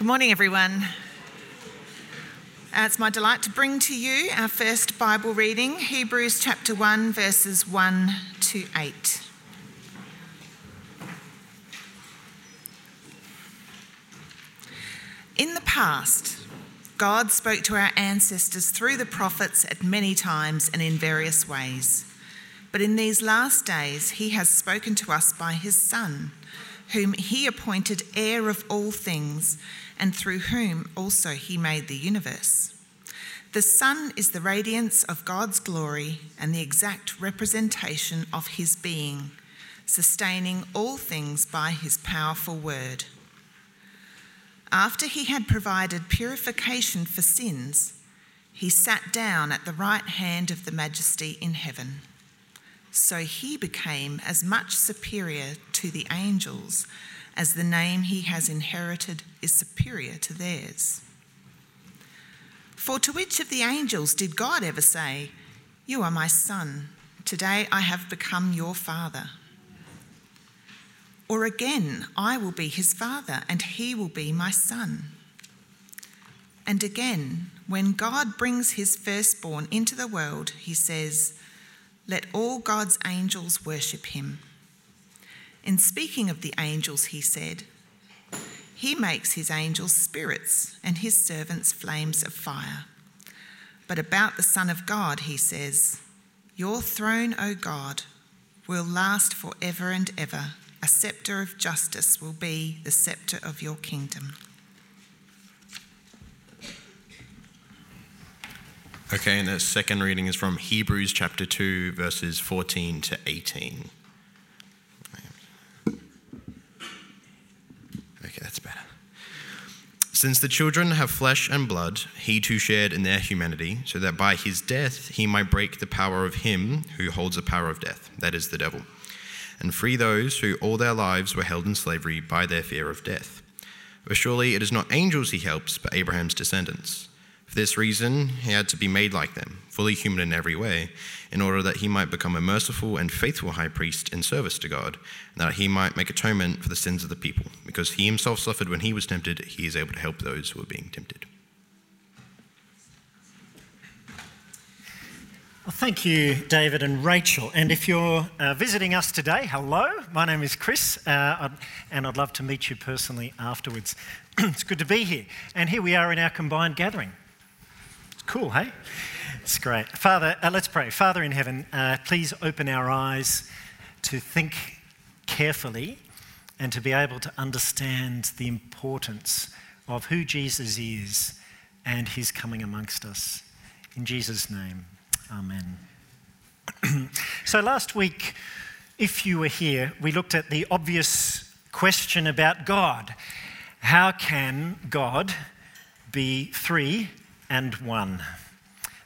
Good morning, everyone. Uh, it's my delight to bring to you our first Bible reading, Hebrews chapter 1, verses 1 to 8. In the past, God spoke to our ancestors through the prophets at many times and in various ways. But in these last days, He has spoken to us by His Son, whom He appointed heir of all things and through whom also he made the universe. The sun is the radiance of God's glory and the exact representation of his being, sustaining all things by his powerful word. After he had provided purification for sins, he sat down at the right hand of the Majesty in heaven. So he became as much superior to the angels as the name he has inherited is superior to theirs. For to which of the angels did God ever say, You are my son, today I have become your father? Or again, I will be his father, and he will be my son. And again, when God brings his firstborn into the world, he says, Let all God's angels worship him. In speaking of the angels, he said, He makes his angels spirits and his servants flames of fire. But about the Son of God, he says, Your throne, O God, will last forever and ever. A sceptre of justice will be the sceptre of your kingdom. Okay, and the second reading is from Hebrews chapter 2, verses 14 to 18. Since the children have flesh and blood, he too shared in their humanity, so that by his death he might break the power of him who holds the power of death, that is, the devil, and free those who all their lives were held in slavery by their fear of death. For surely it is not angels he helps, but Abraham's descendants. For this reason, he had to be made like them, fully human in every way, in order that he might become a merciful and faithful high priest in service to God, and that he might make atonement for the sins of the people. Because he himself suffered when he was tempted, he is able to help those who are being tempted. Well, thank you, David and Rachel. And if you're uh, visiting us today, hello. My name is Chris, uh, and I'd love to meet you personally afterwards. it's good to be here. And here we are in our combined gathering. Cool, hey? It's great. Father, uh, let's pray. Father in heaven, uh, please open our eyes to think carefully and to be able to understand the importance of who Jesus is and his coming amongst us. In Jesus' name, amen. so, last week, if you were here, we looked at the obvious question about God. How can God be three and one?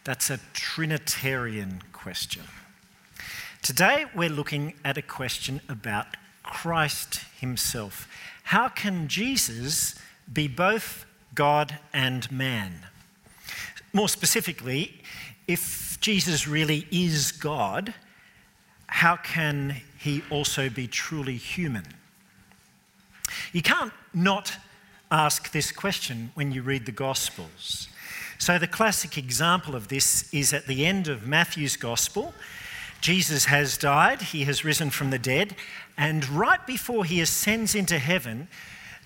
That's a Trinitarian question. Today, we're looking at a question about Christ Himself. How can Jesus be both God and man? More specifically, if Jesus really is God, how can He also be truly human? You can't not ask this question when you read the Gospels. So, the classic example of this is at the end of Matthew's Gospel. Jesus has died, he has risen from the dead, and right before he ascends into heaven,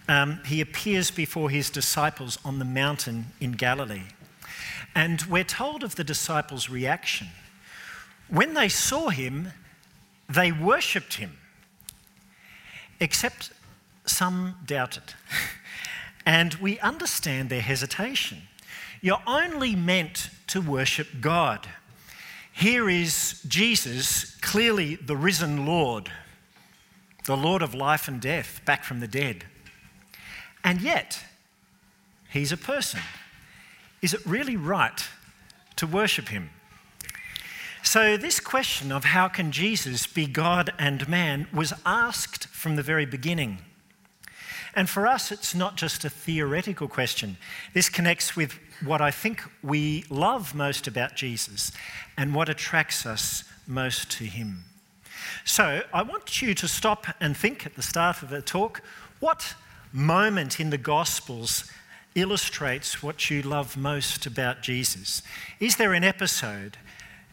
um, he appears before his disciples on the mountain in Galilee. And we're told of the disciples' reaction. When they saw him, they worshipped him, except some doubted. and we understand their hesitation. You're only meant to worship God. Here is Jesus, clearly the risen Lord, the Lord of life and death, back from the dead. And yet, he's a person. Is it really right to worship him? So, this question of how can Jesus be God and man was asked from the very beginning. And for us, it's not just a theoretical question. This connects with what I think we love most about Jesus and what attracts us most to him. So I want you to stop and think at the start of the talk what moment in the Gospels illustrates what you love most about Jesus? Is there an episode,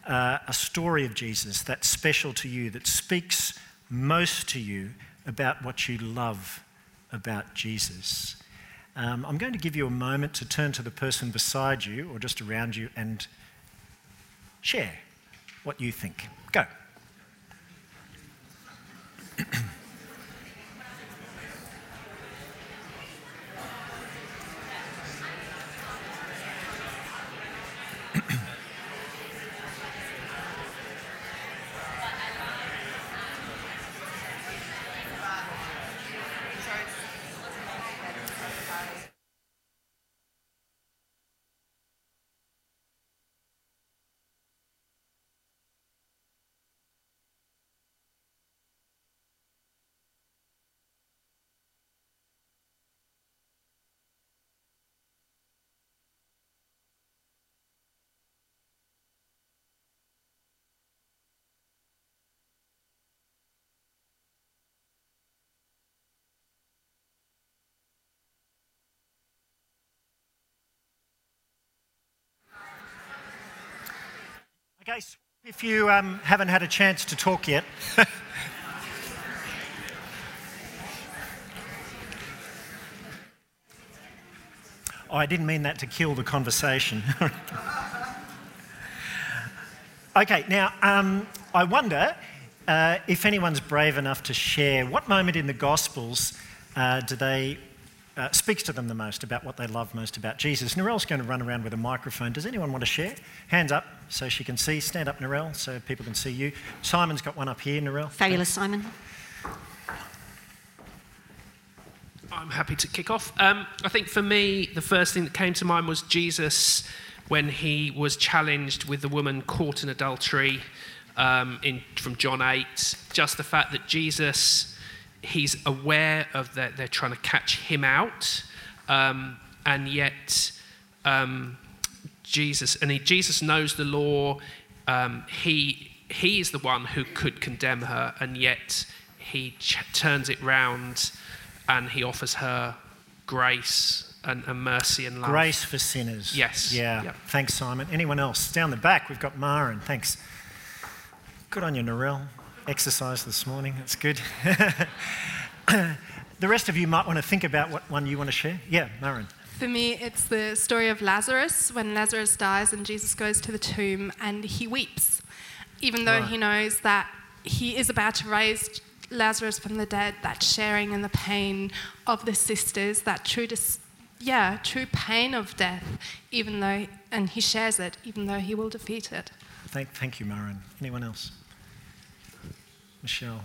uh, a story of Jesus that's special to you, that speaks most to you about what you love about Jesus? Um, I'm going to give you a moment to turn to the person beside you or just around you and share what you think. Go. Okay, if you um, haven't had a chance to talk yet. oh, I didn't mean that to kill the conversation. okay, now um, I wonder uh, if anyone's brave enough to share what moment in the Gospels uh, do they uh, speaks to them the most about what they love most about Jesus. Narelle's going to run around with a microphone. Does anyone want to share? Hands up so she can see. Stand up, Narelle, so people can see you. Simon's got one up here, Narelle. Fabulous, Simon. I'm happy to kick off. Um, I think for me, the first thing that came to mind was Jesus when he was challenged with the woman caught in adultery um, in, from John 8. Just the fact that Jesus he's aware of that they're trying to catch him out, um, and yet um, Jesus and he, Jesus knows the law. Um, he he is the one who could condemn her, and yet he ch- turns it round, and he offers her grace and, and, mercy and love. Grace for sinners. Yes. Yeah. Thanks, Simon. Anyone else? Down the back, we've got Maren. Thanks. Good on you, Narelle exercise this morning. That's good. the rest of you might want to think about what one you want to share. Yeah, Maren. For me, it's the story of Lazarus when Lazarus dies and Jesus goes to the tomb and he weeps, even though right. he knows that he is about to raise Lazarus from the dead, that sharing in the pain of the sisters, that true, dis- yeah, true pain of death, even though, and he shares it, even though he will defeat it. Thank, thank you, Maren. Anyone else? Michelle.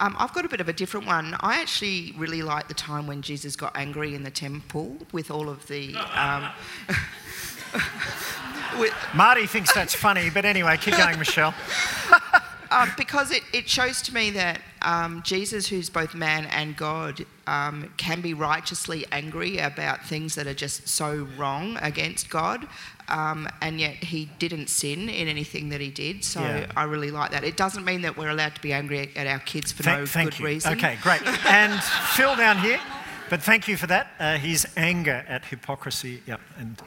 Um, I've got a bit of a different one. I actually really like the time when Jesus got angry in the temple with all of the. Um, with Marty thinks that's funny, but anyway, keep going, Michelle. um, because it, it shows to me that um, Jesus, who's both man and God, um, can be righteously angry about things that are just so wrong against God, um, and yet he didn't sin in anything that he did. So yeah. I really like that. It doesn't mean that we're allowed to be angry at our kids for thank, no thank good you. reason. Okay, great. and Phil down here, but thank you for that. Uh, his anger at hypocrisy. Yep, and.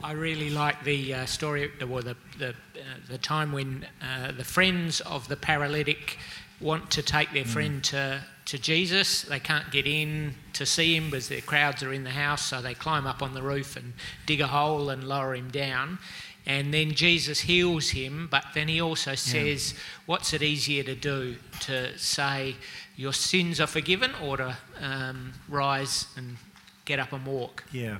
I really like the uh, story, or the, the, uh, the time when uh, the friends of the paralytic want to take their mm. friend to, to Jesus. They can't get in to see him because their crowds are in the house, so they climb up on the roof and dig a hole and lower him down. And then Jesus heals him, but then he also says, yeah. What's it easier to do? To say, Your sins are forgiven, or to um, rise and get up and walk? Yeah.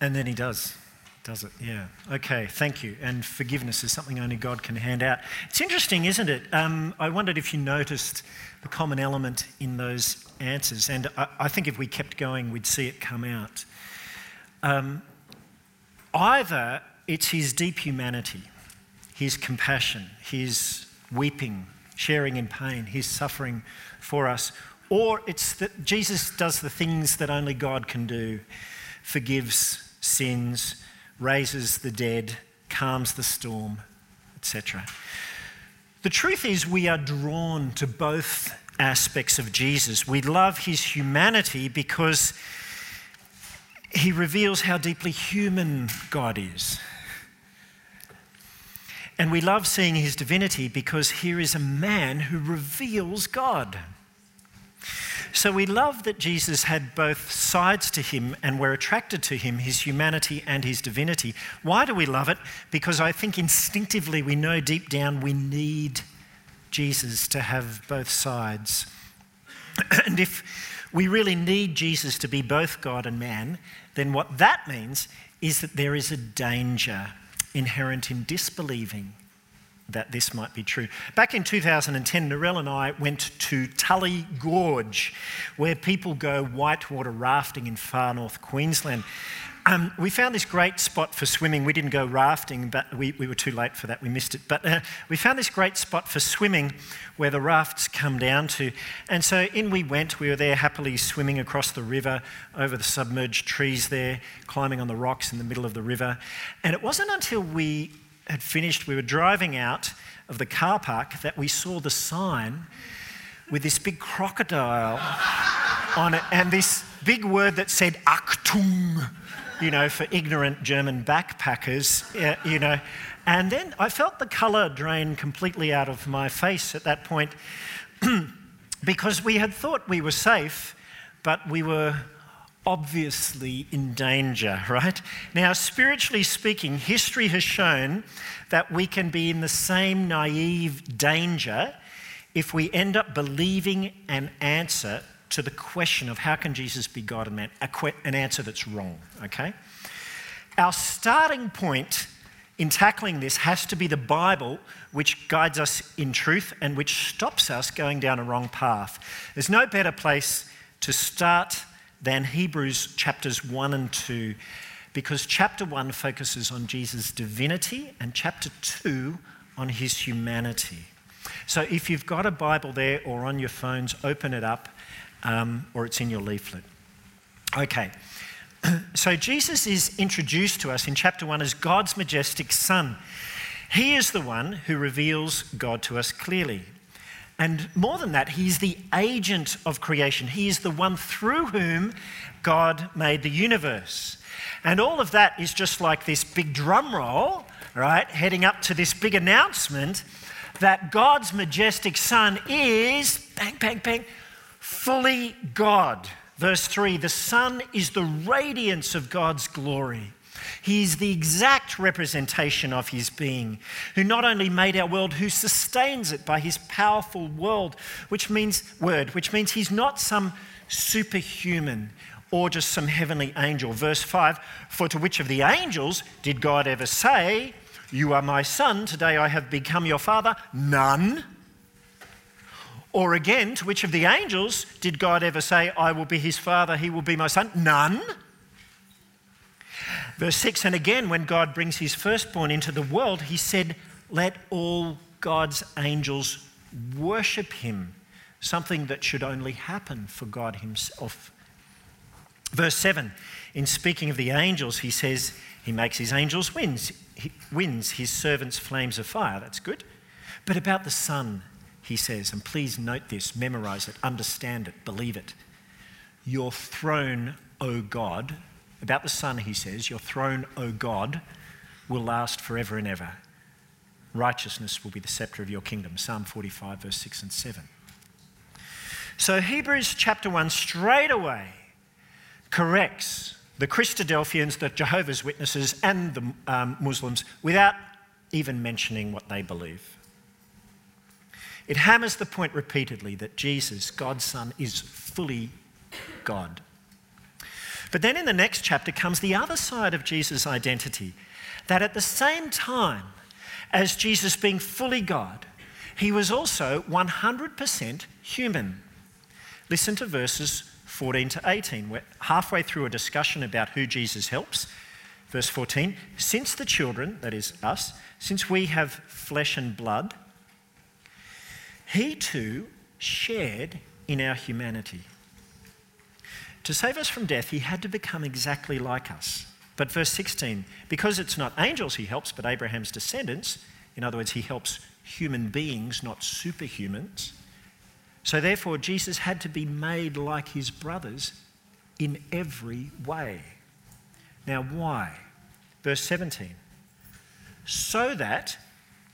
And then he does. Does it? Yeah. Okay, thank you. And forgiveness is something only God can hand out. It's interesting, isn't it? Um, I wondered if you noticed the common element in those answers. And I, I think if we kept going, we'd see it come out. Um, either it's his deep humanity, his compassion, his weeping, sharing in pain, his suffering for us, or it's that Jesus does the things that only God can do forgives sins, raises the dead, calms the storm, etc. The truth is, we are drawn to both aspects of Jesus. We love his humanity because he reveals how deeply human God is. And we love seeing his divinity because here is a man who reveals God. So we love that Jesus had both sides to him and we're attracted to him, his humanity and his divinity. Why do we love it? Because I think instinctively we know deep down we need Jesus to have both sides. and if we really need Jesus to be both God and man, then what that means is that there is a danger inherent in disbelieving that this might be true. Back in 2010, Narelle and I went to Tully Gorge, where people go whitewater rafting in far north Queensland. Um, we found this great spot for swimming. We didn't go rafting, but we, we were too late for that. We missed it. But uh, we found this great spot for swimming where the rafts come down to. And so in we went. We were there happily swimming across the river, over the submerged trees there, climbing on the rocks in the middle of the river. And it wasn't until we had finished, we were driving out of the car park that we saw the sign with this big crocodile on it and this big word that said Achtung, you know, for ignorant German backpackers, uh, you know. And then I felt the colour drain completely out of my face at that point because we had thought we were safe, but we were obviously in danger, right? Now, spiritually speaking, history has shown that we can be in the same naive danger if we end up believing an answer to the question of how can Jesus be God and man, an answer that's wrong, okay? Our starting point in tackling this has to be the Bible, which guides us in truth and which stops us going down a wrong path. There's no better place to start than Hebrews chapters 1 and 2 because chapter 1 focuses on Jesus' divinity and chapter 2 on his humanity. So if you've got a Bible there or on your phones, open it up um, or it's in your leaflet. Okay. So Jesus is introduced to us in chapter 1 as God's majestic Son. He is the one who reveals God to us clearly. And more than that, he's the agent of creation. He is the one through whom God made the universe. And all of that is just like this big drum roll, right, heading up to this big announcement that God's majestic Son is, bang, bang, bang, fully God. Verse 3 the Son is the radiance of God's glory he is the exact representation of his being, who not only made our world, who sustains it by his powerful world, which means word, which means he's not some superhuman or just some heavenly angel. Verse 5 For to which of the angels did God ever say, You are my son, today I have become your father? None. Or again, to which of the angels did God ever say, I will be his father, he will be my son? None. Verse 6 And again, when God brings his firstborn into the world, he said, Let all God's angels worship him, something that should only happen for God himself. Verse 7 In speaking of the angels, he says, He makes his angels winds, he wins his servants flames of fire. That's good. But about the Son, he says, and please note this, memorize it, understand it, believe it. Your throne, O God, about the Son, he says, Your throne, O God, will last forever and ever. Righteousness will be the scepter of your kingdom. Psalm 45, verse 6 and 7. So, Hebrews chapter 1 straight away corrects the Christadelphians, the Jehovah's Witnesses, and the um, Muslims without even mentioning what they believe. It hammers the point repeatedly that Jesus, God's Son, is fully God. But then in the next chapter comes the other side of Jesus' identity that at the same time as Jesus being fully God, he was also 100% human. Listen to verses 14 to 18. We're halfway through a discussion about who Jesus helps. Verse 14 Since the children, that is us, since we have flesh and blood, he too shared in our humanity to save us from death, he had to become exactly like us. But verse 16, because it's not angels he helps, but Abraham's descendants, in other words, he helps human beings, not superhumans. So, therefore, Jesus had to be made like his brothers in every way. Now, why? Verse 17 so that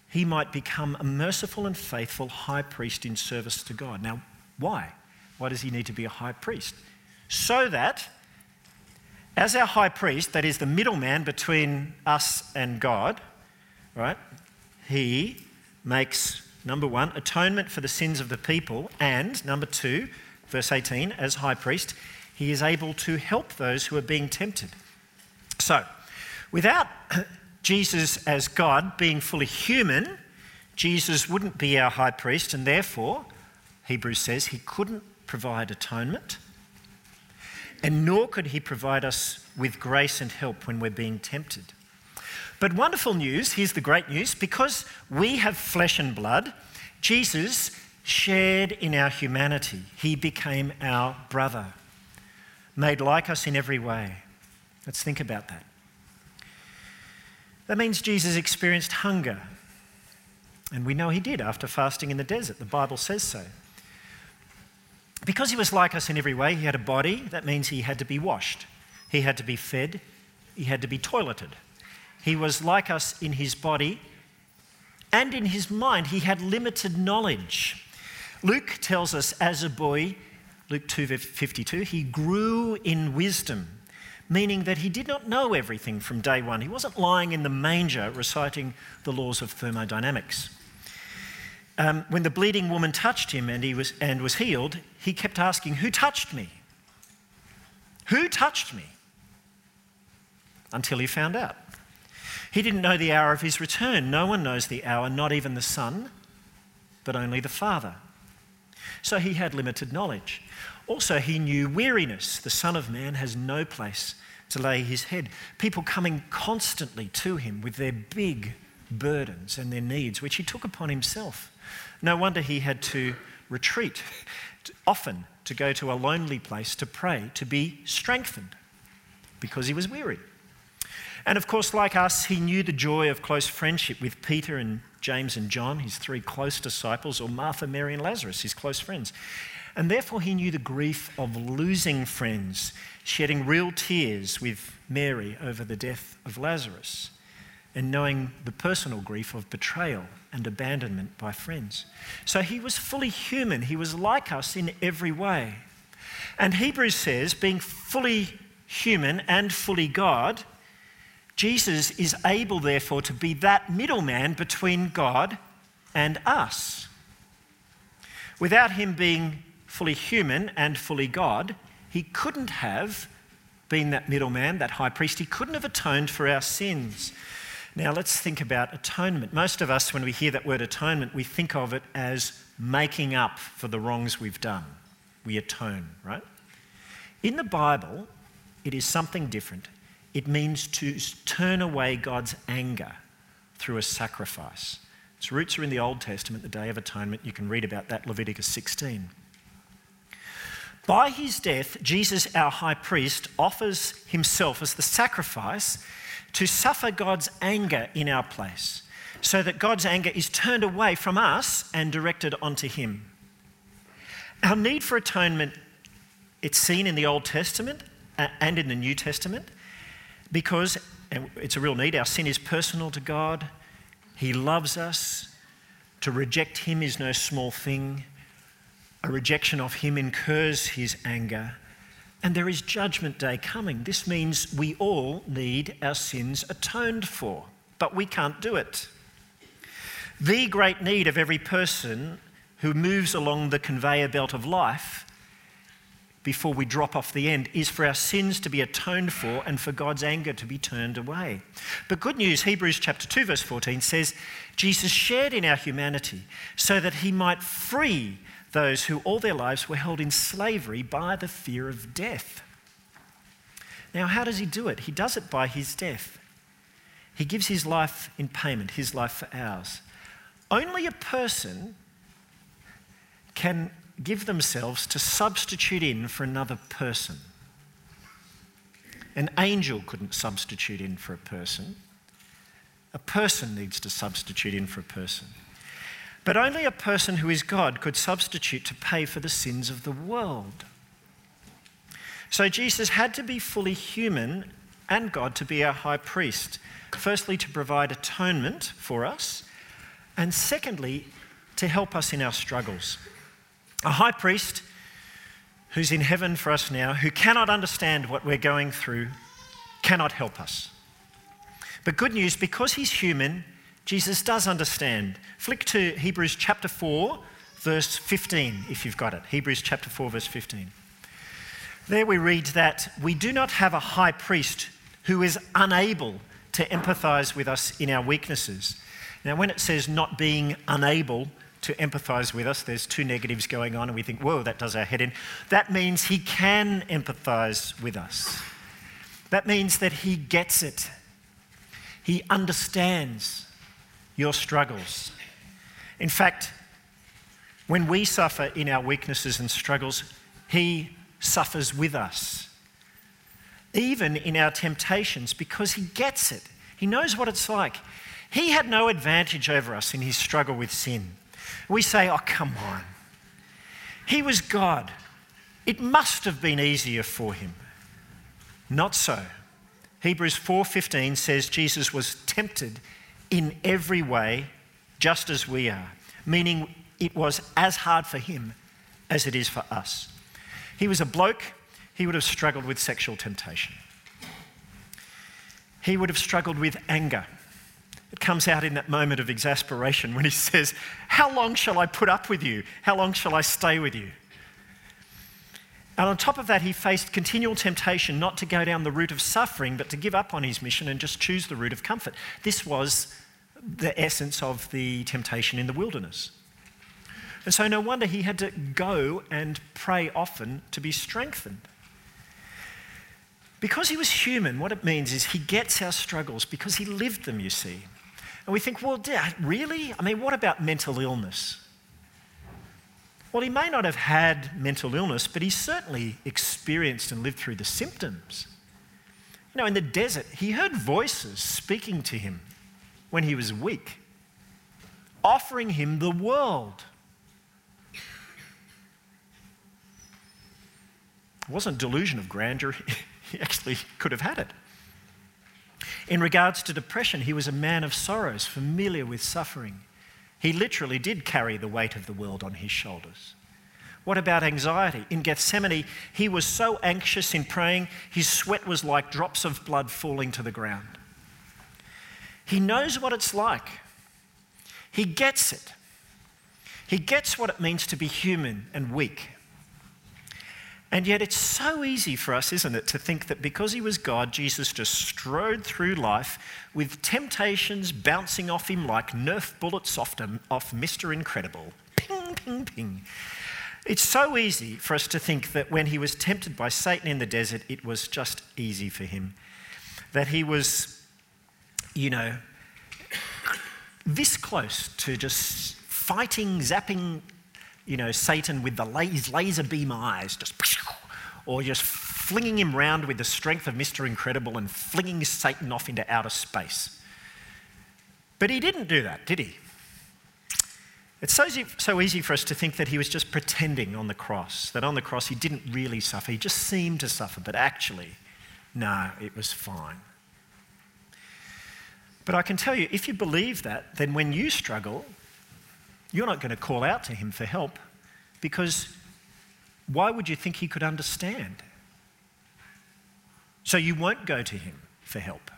he might become a merciful and faithful high priest in service to God. Now, why? Why does he need to be a high priest? So that, as our high priest, that is the middleman between us and God, right, he makes, number one, atonement for the sins of the people, and number two, verse 18, as high priest, he is able to help those who are being tempted. So, without Jesus as God being fully human, Jesus wouldn't be our high priest, and therefore, Hebrews says, he couldn't provide atonement, and nor could he provide us with grace and help when we're being tempted. But wonderful news, here's the great news because we have flesh and blood, Jesus shared in our humanity. He became our brother made like us in every way. Let's think about that. That means Jesus experienced hunger. And we know he did after fasting in the desert. The Bible says so. Because he was like us in every way, he had a body. That means he had to be washed, he had to be fed, he had to be toileted. He was like us in his body and in his mind. He had limited knowledge. Luke tells us as a boy, Luke 2:52, he grew in wisdom, meaning that he did not know everything from day one. He wasn't lying in the manger reciting the laws of thermodynamics. Um, when the bleeding woman touched him and, he was, and was healed, he kept asking, Who touched me? Who touched me? Until he found out. He didn't know the hour of his return. No one knows the hour, not even the Son, but only the Father. So he had limited knowledge. Also, he knew weariness. The Son of Man has no place to lay his head. People coming constantly to him with their big burdens and their needs, which he took upon himself. No wonder he had to retreat, often to go to a lonely place to pray, to be strengthened, because he was weary. And of course, like us, he knew the joy of close friendship with Peter and James and John, his three close disciples, or Martha, Mary, and Lazarus, his close friends. And therefore, he knew the grief of losing friends, shedding real tears with Mary over the death of Lazarus, and knowing the personal grief of betrayal and abandonment by friends. So he was fully human, he was like us in every way. And Hebrews says, being fully human and fully God, Jesus is able, therefore, to be that middleman between God and us. Without him being fully human and fully God, he couldn't have been that middleman, that high priest. He couldn't have atoned for our sins. Now, let's think about atonement. Most of us, when we hear that word atonement, we think of it as making up for the wrongs we've done. We atone, right? In the Bible, it is something different. It means to turn away God's anger through a sacrifice. Its roots are in the Old Testament, the Day of Atonement. You can read about that, Leviticus 16. By his death, Jesus, our high priest, offers himself as the sacrifice to suffer God's anger in our place, so that God's anger is turned away from us and directed onto him. Our need for atonement, it's seen in the Old Testament uh, and in the New Testament because it's a real need. Our sin is personal to God. He loves us. To reject Him is no small thing. A rejection of Him incurs His anger. And there is Judgment Day coming. This means we all need our sins atoned for, but we can't do it. The great need of every person who moves along the conveyor belt of life before we drop off the end is for our sins to be atoned for and for God's anger to be turned away. But good news, Hebrews chapter 2 verse 14 says Jesus shared in our humanity so that he might free those who all their lives were held in slavery by the fear of death. Now, how does he do it? He does it by his death. He gives his life in payment, his life for ours. Only a person can give themselves to substitute in for another person. An angel couldn't substitute in for a person. A person needs to substitute in for a person. But only a person who is God could substitute to pay for the sins of the world. So Jesus had to be fully human and God to be our high priest. Firstly, to provide atonement for us, and secondly, to help us in our struggles. A high priest who's in heaven for us now, who cannot understand what we're going through, cannot help us. But good news, because he's human, Jesus does understand. Flick to Hebrews chapter 4, verse 15, if you've got it. Hebrews chapter 4, verse 15. There we read that we do not have a high priest who is unable to empathize with us in our weaknesses. Now, when it says not being unable to empathize with us, there's two negatives going on, and we think, whoa, that does our head in. That means he can empathize with us. That means that he gets it. He understands your struggles. In fact, when we suffer in our weaknesses and struggles, he suffers with us, even in our temptations, because he gets it. He knows what it's like. He had no advantage over us in his struggle with sin. We say, oh, come on. He was God. It must have been easier for him. Not so. Hebrews 4:15 says Jesus was tempted in every way just as we are, meaning it was as hard for him as it is for us. He was a bloke, he would have struggled with sexual temptation. He would have struggled with anger. It comes out in that moment of exasperation when he says, How long shall I put up with you? How long shall I stay with you? And on top of that, he faced continual temptation not to go down the route of suffering, but to give up on his mission and just choose the route of comfort. This was the essence of the temptation in the wilderness. And so, no wonder he had to go and pray often to be strengthened. Because he was human, what it means is he gets our struggles because he lived them, you see. And we think, well, really? I mean, what about mental illness? Well, he may not have had mental illness, but he certainly experienced and lived through the symptoms. You know, in the desert, he heard voices speaking to him when he was weak, offering him the world. It wasn't delusion of grandeur, he actually could have had it. In regards to depression, he was a man of sorrows, familiar with suffering. He literally did carry the weight of the world on his shoulders. What about anxiety? In Gethsemane, he was so anxious in praying, his sweat was like drops of blood falling to the ground. He knows what it's like. He gets it. He gets what it means to be human and weak. And yet, it's so easy for us, isn't it, to think that because he was God, Jesus just strode through life with temptations bouncing off him like Nerf bullets off, off Mr. Incredible. Ping, ping, ping. It's so easy for us to think that when he was tempted by Satan in the desert, it was just easy for him. That he was, you know, this close to just fighting, zapping you know, Satan with the his laser beam eyes, just, or just flinging him round with the strength of Mr. Incredible and flinging Satan off into outer space. But he didn't do that, did he? It's so easy, so easy for us to think that he was just pretending on the cross, that on the cross he didn't really suffer, he just seemed to suffer, but actually, no, it was fine. But I can tell you, if you believe that, then when you struggle, you're not going to call out to him for help because why would you think he could understand? So you won't go to him for help.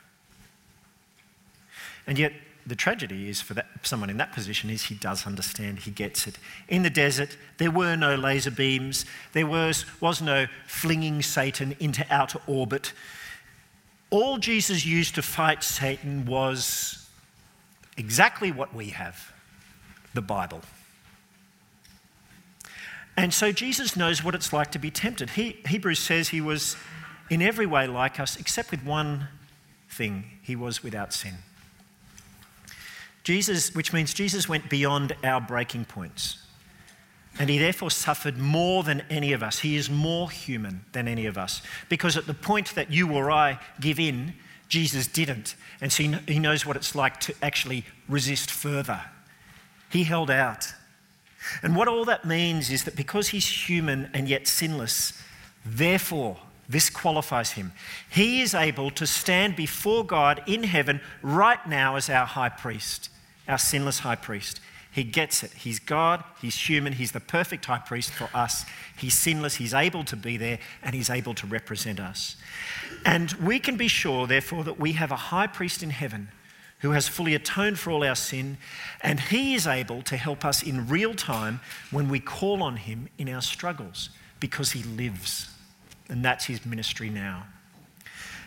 And yet, the tragedy is for that, someone in that position is he does understand, he gets it. In the desert, there were no laser beams, there was, was no flinging Satan into outer orbit. All Jesus used to fight Satan was exactly what we have the Bible. And so Jesus knows what it's like to be tempted. He, Hebrews says he was in every way like us, except with one thing he was without sin. Jesus, which means Jesus went beyond our breaking points. And he therefore suffered more than any of us. He is more human than any of us. Because at the point that you or I give in, Jesus didn't. And so he knows what it's like to actually resist further He held out. And what all that means is that because he's human and yet sinless, therefore, this qualifies him. He is able to stand before God in heaven right now as our high priest, our sinless high priest. He gets it. He's God, he's human, he's the perfect high priest for us. He's sinless, he's able to be there, and he's able to represent us. And we can be sure, therefore, that we have a high priest in heaven who has fully atoned for all our sin, and he is able to help us in real time when we call on him in our struggles because he lives. And that's his ministry now.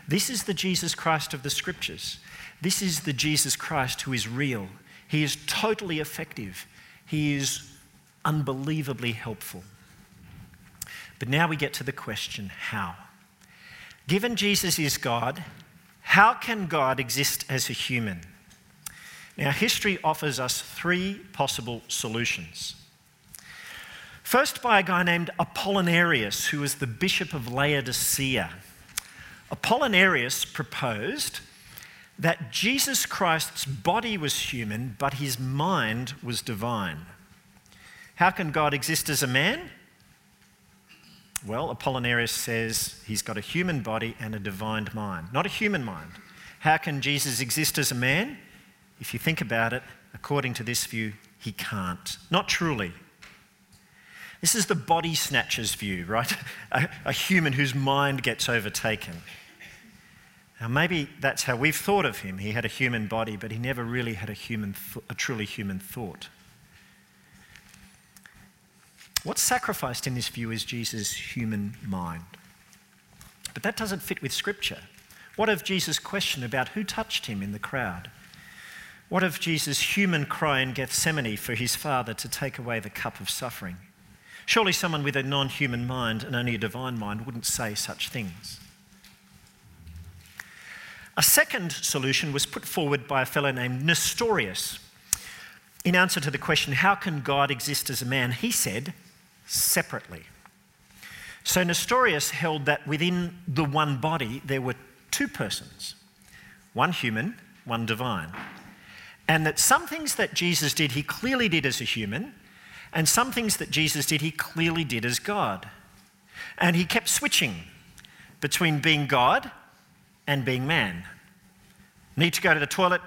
This is the Jesus Christ of the scriptures. This is the Jesus Christ who is real he is totally effective. He is unbelievably helpful. But now we get to the question how? Given Jesus is God, how can God exist as a human? Now, history offers us three possible solutions. First, by a guy named Apollinarius, who was the bishop of Laodicea. Apollinarius proposed that Jesus Christ's body was human, but his mind was divine. How can God exist as a man? Well, Apollinarius says he's got a human body and a divine mind, not a human mind. How can Jesus exist as a man? If you think about it, according to this view, he can't. Not truly. This is the body snatcher's view, right? A, a human whose mind gets overtaken. Now, maybe that's how we've thought of him. He had a human body, but he never really had a, human th- a truly human thought. What's sacrificed in this view is Jesus' human mind. But that doesn't fit with Scripture. What of Jesus' question about who touched him in the crowd? What of Jesus' human cry in Gethsemane for his Father to take away the cup of suffering? Surely someone with a non human mind and only a divine mind wouldn't say such things. A second solution was put forward by a fellow named Nestorius. In answer to the question, how can God exist as a man? He said, separately. So Nestorius held that within the one body there were two persons, one human, one divine. And that some things that Jesus did, he clearly did as a human, and some things that Jesus did, he clearly did as God. And he kept switching between being God and being man. Need to go to the toilet?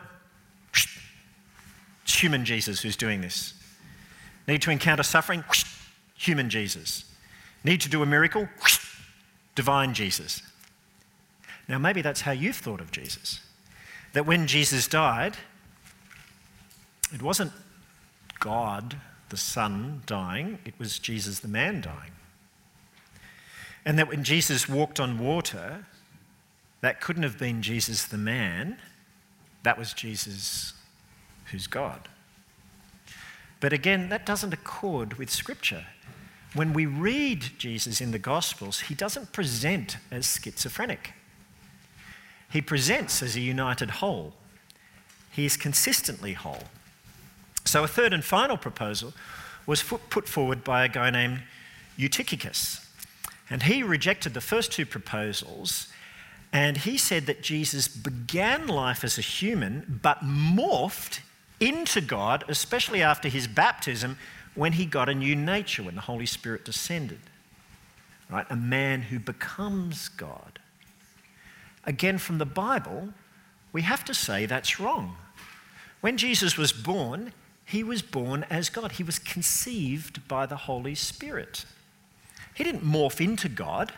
It's human Jesus who's doing this. Need to encounter suffering? Human Jesus. Need to do a miracle? Divine Jesus. Now, maybe that's how you've thought of Jesus. That when Jesus died, it wasn't God, the Son, dying, it was Jesus, the man, dying. And that when Jesus walked on water, that couldn't have been Jesus the man, that was Jesus who's God. But again, that doesn't accord with Scripture. When we read Jesus in the Gospels, he doesn't present as schizophrenic. He presents as a united whole. He is consistently whole. So, a third and final proposal was put forward by a guy named Eutychicus. And he rejected the first two proposals and he said that Jesus began life as a human, but morphed into God, especially after his baptism, when he got a new nature, when the Holy Spirit descended. Right? A man who becomes God. Again, from the Bible, we have to say that's wrong. When Jesus was born, he was born as God. He was conceived by the Holy Spirit. He didn't morph into God,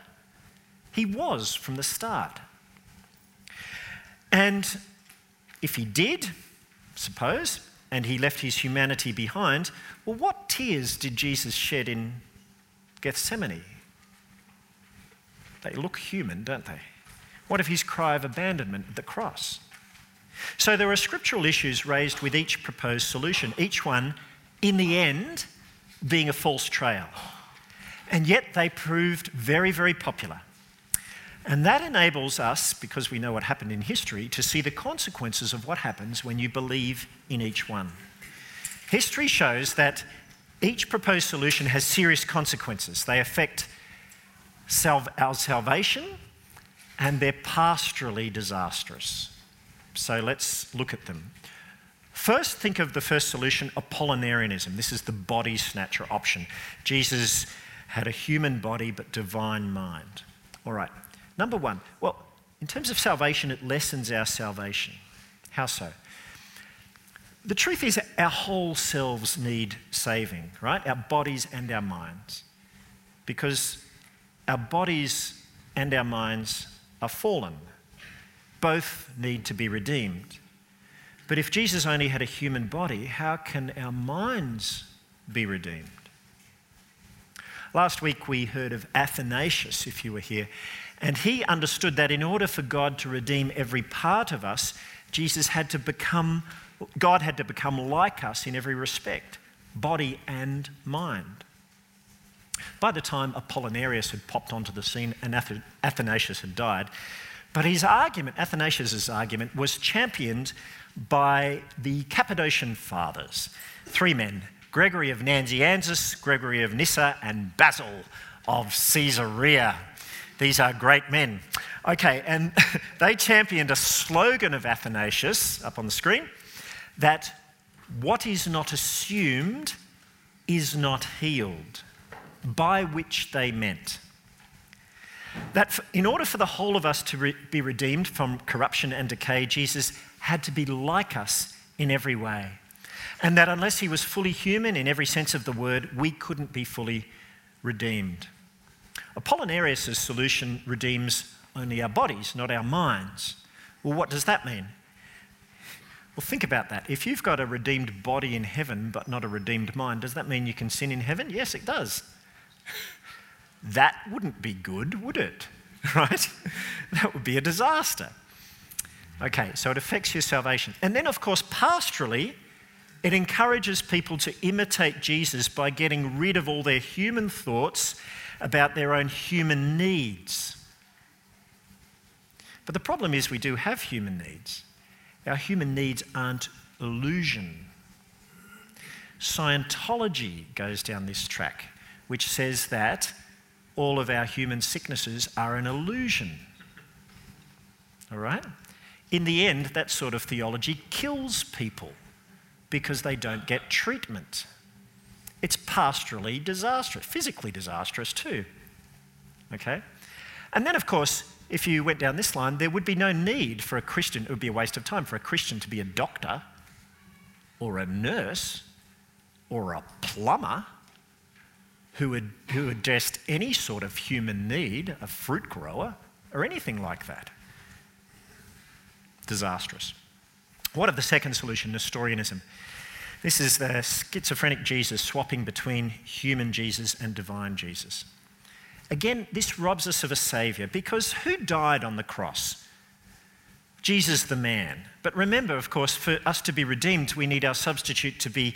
he was from the start. And if he did, suppose, and he left his humanity behind, well, what tears did Jesus shed in Gethsemane? They look human, don't they? What of his cry of abandonment at the cross? So there are scriptural issues raised with each proposed solution, each one, in the end, being a false trail. And yet they proved very, very popular. And that enables us, because we know what happened in history, to see the consequences of what happens when you believe in each one. History shows that each proposed solution has serious consequences. They affect our salvation and they're pastorally disastrous. So let's look at them. First, think of the first solution Apollinarianism. This is the body snatcher option. Jesus had a human body but divine mind. All right, number one, well, in terms of salvation, it lessens our salvation. How so? The truth is, our whole selves need saving, right? Our bodies and our minds. Because our bodies and our minds are fallen. Both need to be redeemed. But if Jesus only had a human body, how can our minds be redeemed? Last week we heard of Athanasius, if you were here, and he understood that in order for God to redeem every part of us, Jesus had to become, God had to become like us in every respect, body and mind. By the time Apollinarius had popped onto the scene and Athanasius had died, but his argument, Athanasius' argument, was championed by the Cappadocian fathers, three men Gregory of Nazianzus, Gregory of Nyssa, and Basil of Caesarea. These are great men. Okay, and they championed a slogan of Athanasius up on the screen that what is not assumed is not healed, by which they meant that in order for the whole of us to re- be redeemed from corruption and decay, Jesus had to be like us in every way. And that unless he was fully human in every sense of the word, we couldn't be fully redeemed. Apollinarius' solution redeems only our bodies, not our minds. Well, what does that mean? Well, think about that. If you've got a redeemed body in heaven but not a redeemed mind, does that mean you can sin in heaven? Yes, it does. That wouldn't be good, would it? Right? That would be a disaster. Okay, so it affects your salvation. And then, of course, pastorally, it encourages people to imitate Jesus by getting rid of all their human thoughts about their own human needs. But the problem is, we do have human needs. Our human needs aren't illusion. Scientology goes down this track, which says that all of our human sicknesses are an illusion. All right? In the end, that sort of theology kills people because they don't get treatment. It's pastorally disastrous, physically disastrous too. Okay? And then, of course, if you went down this line, there would be no need for a Christian, it would be a waste of time for a Christian to be a doctor or a nurse or a plumber who, would, who addressed any sort of human need, a fruit grower, or anything like that. Disastrous. What of the second solution, Nestorianism? This is the schizophrenic Jesus swapping between human Jesus and divine Jesus. Again, this robs us of a saviour because who died on the cross? Jesus the man. But remember, of course, for us to be redeemed, we need our substitute to be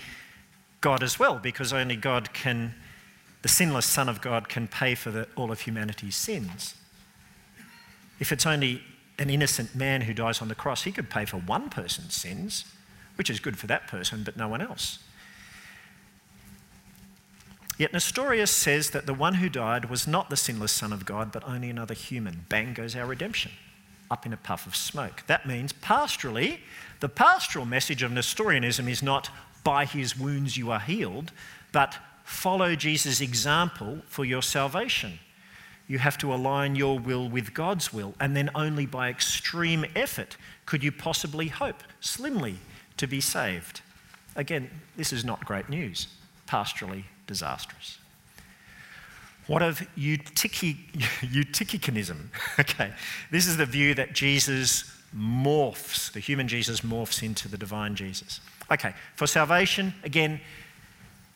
God as well, because only God can the sinless Son of God can pay for the, all of humanity's sins. If it's only an innocent man who dies on the cross, he could pay for one person's sins, which is good for that person, but no one else. Yet Nestorius says that the one who died was not the sinless Son of God, but only another human. Bang goes our redemption, up in a puff of smoke. That means, pastorally, the pastoral message of Nestorianism is not by his wounds you are healed, but follow Jesus' example for your salvation. You have to align your will with God's will, and then only by extreme effort could you possibly hope, slimly, to be saved. Again, this is not great news, pastorally disastrous. What of eutychianism? okay, this is the view that Jesus morphs, the human Jesus morphs into the divine Jesus. Okay, for salvation, again,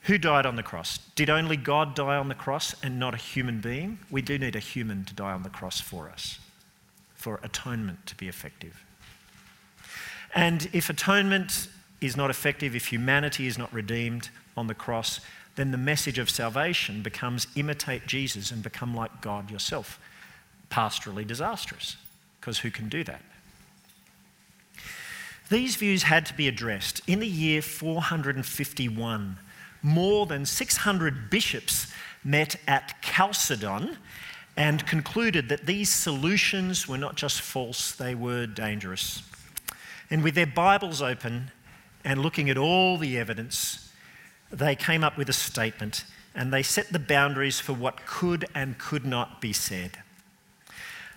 who died on the cross? Did only God die on the cross and not a human being? We do need a human to die on the cross for us, for atonement to be effective. And if atonement is not effective, if humanity is not redeemed on the cross, then the message of salvation becomes imitate Jesus and become like God yourself. Pastorally disastrous, because who can do that? These views had to be addressed. In the year 451, more than 600 bishops met at Chalcedon and concluded that these solutions were not just false, they were dangerous. And with their Bibles open and looking at all the evidence, they came up with a statement and they set the boundaries for what could and could not be said.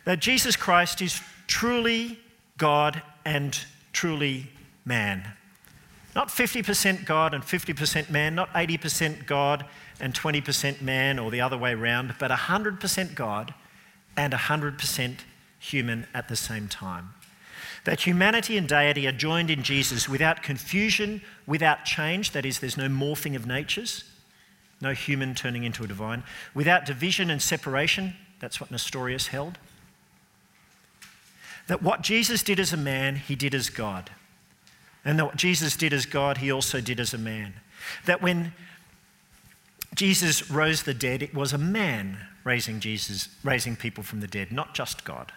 That Jesus Christ is truly God and truly man. Not 50% God and 50% man, not 80% God and 20% man or the other way around, but 100% God and 100% human at the same time. That humanity and deity are joined in Jesus without confusion, without change, that is, there's no morphing of natures, no human turning into a divine, without division and separation, that's what Nestorius held. That what Jesus did as a man, he did as God. And that what Jesus did as God, he also did as a man. That when Jesus rose the dead, it was a man raising Jesus, raising people from the dead, not just God.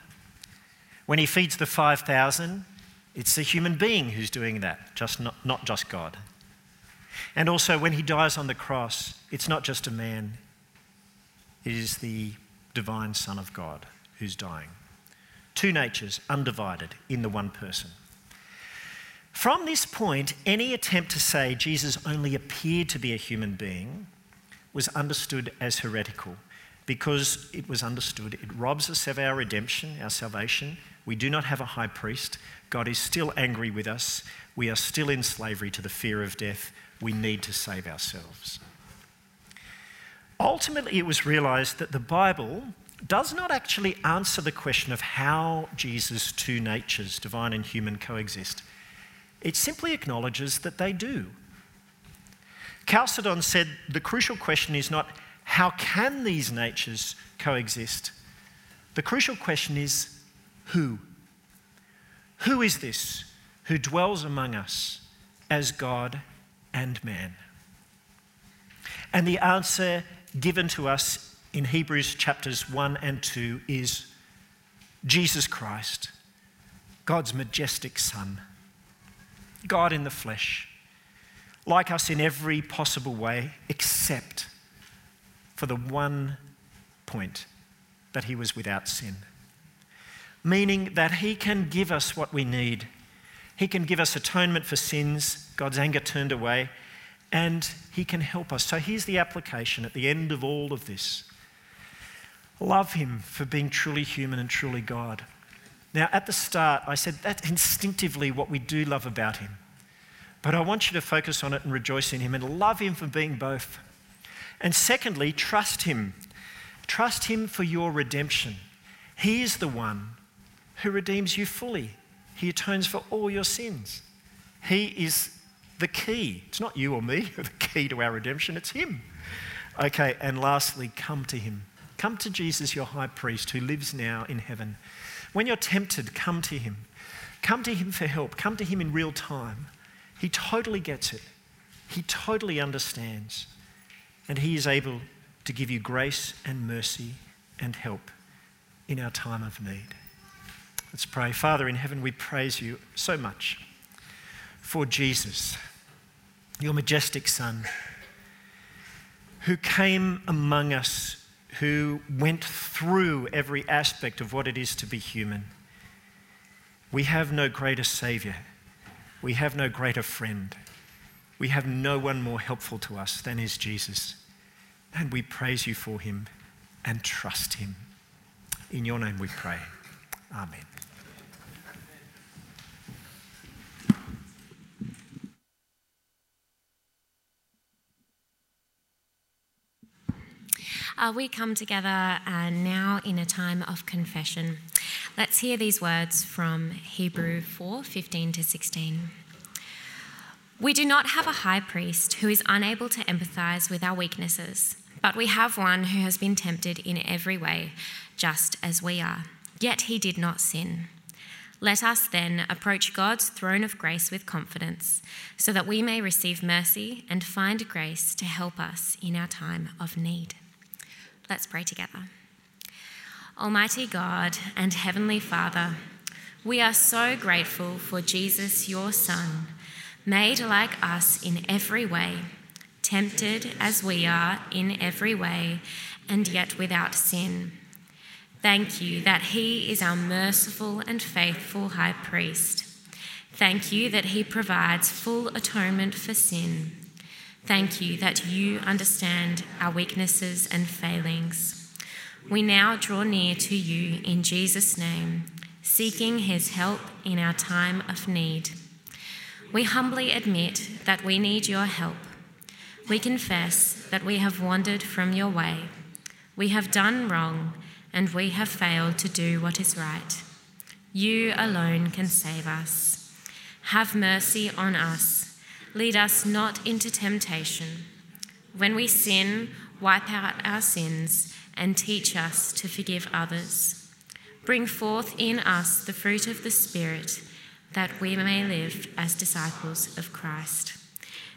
When he feeds the 5,000, it's a human being who's doing that, just not, not just God. And also, when he dies on the cross, it's not just a man, it is the divine Son of God who's dying. Two natures, undivided in the one person. From this point, any attempt to say Jesus only appeared to be a human being was understood as heretical because it was understood it robs us of our redemption, our salvation. We do not have a high priest. God is still angry with us. We are still in slavery to the fear of death. We need to save ourselves. Ultimately, it was realized that the Bible does not actually answer the question of how Jesus' two natures, divine and human, coexist. It simply acknowledges that they do. Chalcedon said the crucial question is not how can these natures coexist? The crucial question is who? Who is this who dwells among us as God and man? And the answer given to us in Hebrews chapters 1 and 2 is Jesus Christ, God's majestic Son, God in the flesh, like us in every possible way, except for the one point that he was without sin. Meaning that he can give us what we need. He can give us atonement for sins, God's anger turned away, and he can help us. So here's the application at the end of all of this love him for being truly human and truly God. Now, at the start, I said that's instinctively what we do love about him. But I want you to focus on it and rejoice in him and love him for being both. And secondly, trust him. Trust him for your redemption. He is the one who redeems you fully, he atones for all your sins. He is the key. It's not you or me, the key to our redemption, it's him. Okay, and lastly, come to him. Come to Jesus, your high priest, who lives now in heaven. When you're tempted, come to him. Come to him for help. Come to him in real time. He totally gets it, he totally understands. And he is able to give you grace and mercy and help in our time of need. Let's pray. Father in heaven, we praise you so much for Jesus, your majestic Son, who came among us who went through every aspect of what it is to be human. We have no greater Savior. We have no greater friend. We have no one more helpful to us than is Jesus. And we praise you for him and trust him. In your name we pray. Amen. Uh, we come together uh, now in a time of confession. Let's hear these words from Hebrew 4 15 to 16. We do not have a high priest who is unable to empathize with our weaknesses, but we have one who has been tempted in every way, just as we are. Yet he did not sin. Let us then approach God's throne of grace with confidence, so that we may receive mercy and find grace to help us in our time of need. Let's pray together. Almighty God and Heavenly Father, we are so grateful for Jesus, your Son, made like us in every way, tempted as we are in every way, and yet without sin. Thank you that He is our merciful and faithful high priest. Thank you that He provides full atonement for sin. Thank you that you understand our weaknesses and failings. We now draw near to you in Jesus' name, seeking His help in our time of need. We humbly admit that we need your help. We confess that we have wandered from your way. We have done wrong and we have failed to do what is right. You alone can save us. Have mercy on us. Lead us not into temptation. When we sin, wipe out our sins and teach us to forgive others. Bring forth in us the fruit of the Spirit, that we may live as disciples of Christ.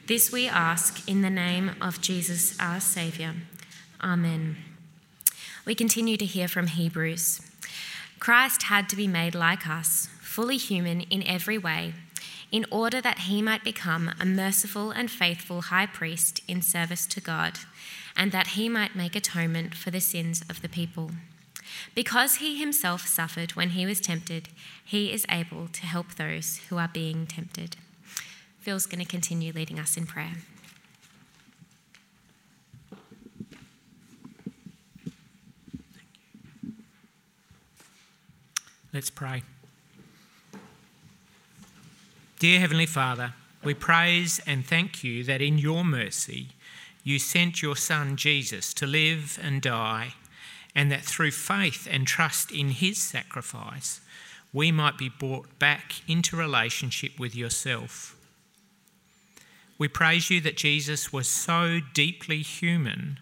This we ask in the name of Jesus our Saviour. Amen. We continue to hear from Hebrews. Christ had to be made like us, fully human in every way, in order that he might become a merciful and faithful high priest in service to God, and that he might make atonement for the sins of the people. Because he himself suffered when he was tempted, he is able to help those who are being tempted. Phil's going to continue leading us in prayer. Let's pray. Dear Heavenly Father, we praise and thank you that in your mercy you sent your Son Jesus to live and die, and that through faith and trust in his sacrifice, we might be brought back into relationship with yourself. We praise you that Jesus was so deeply human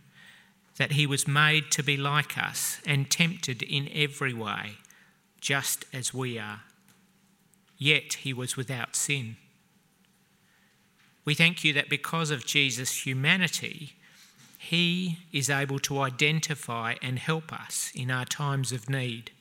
that he was made to be like us and tempted in every way just as we are. Yet he was without sin. We thank you that because of Jesus' humanity, he is able to identify and help us in our times of need.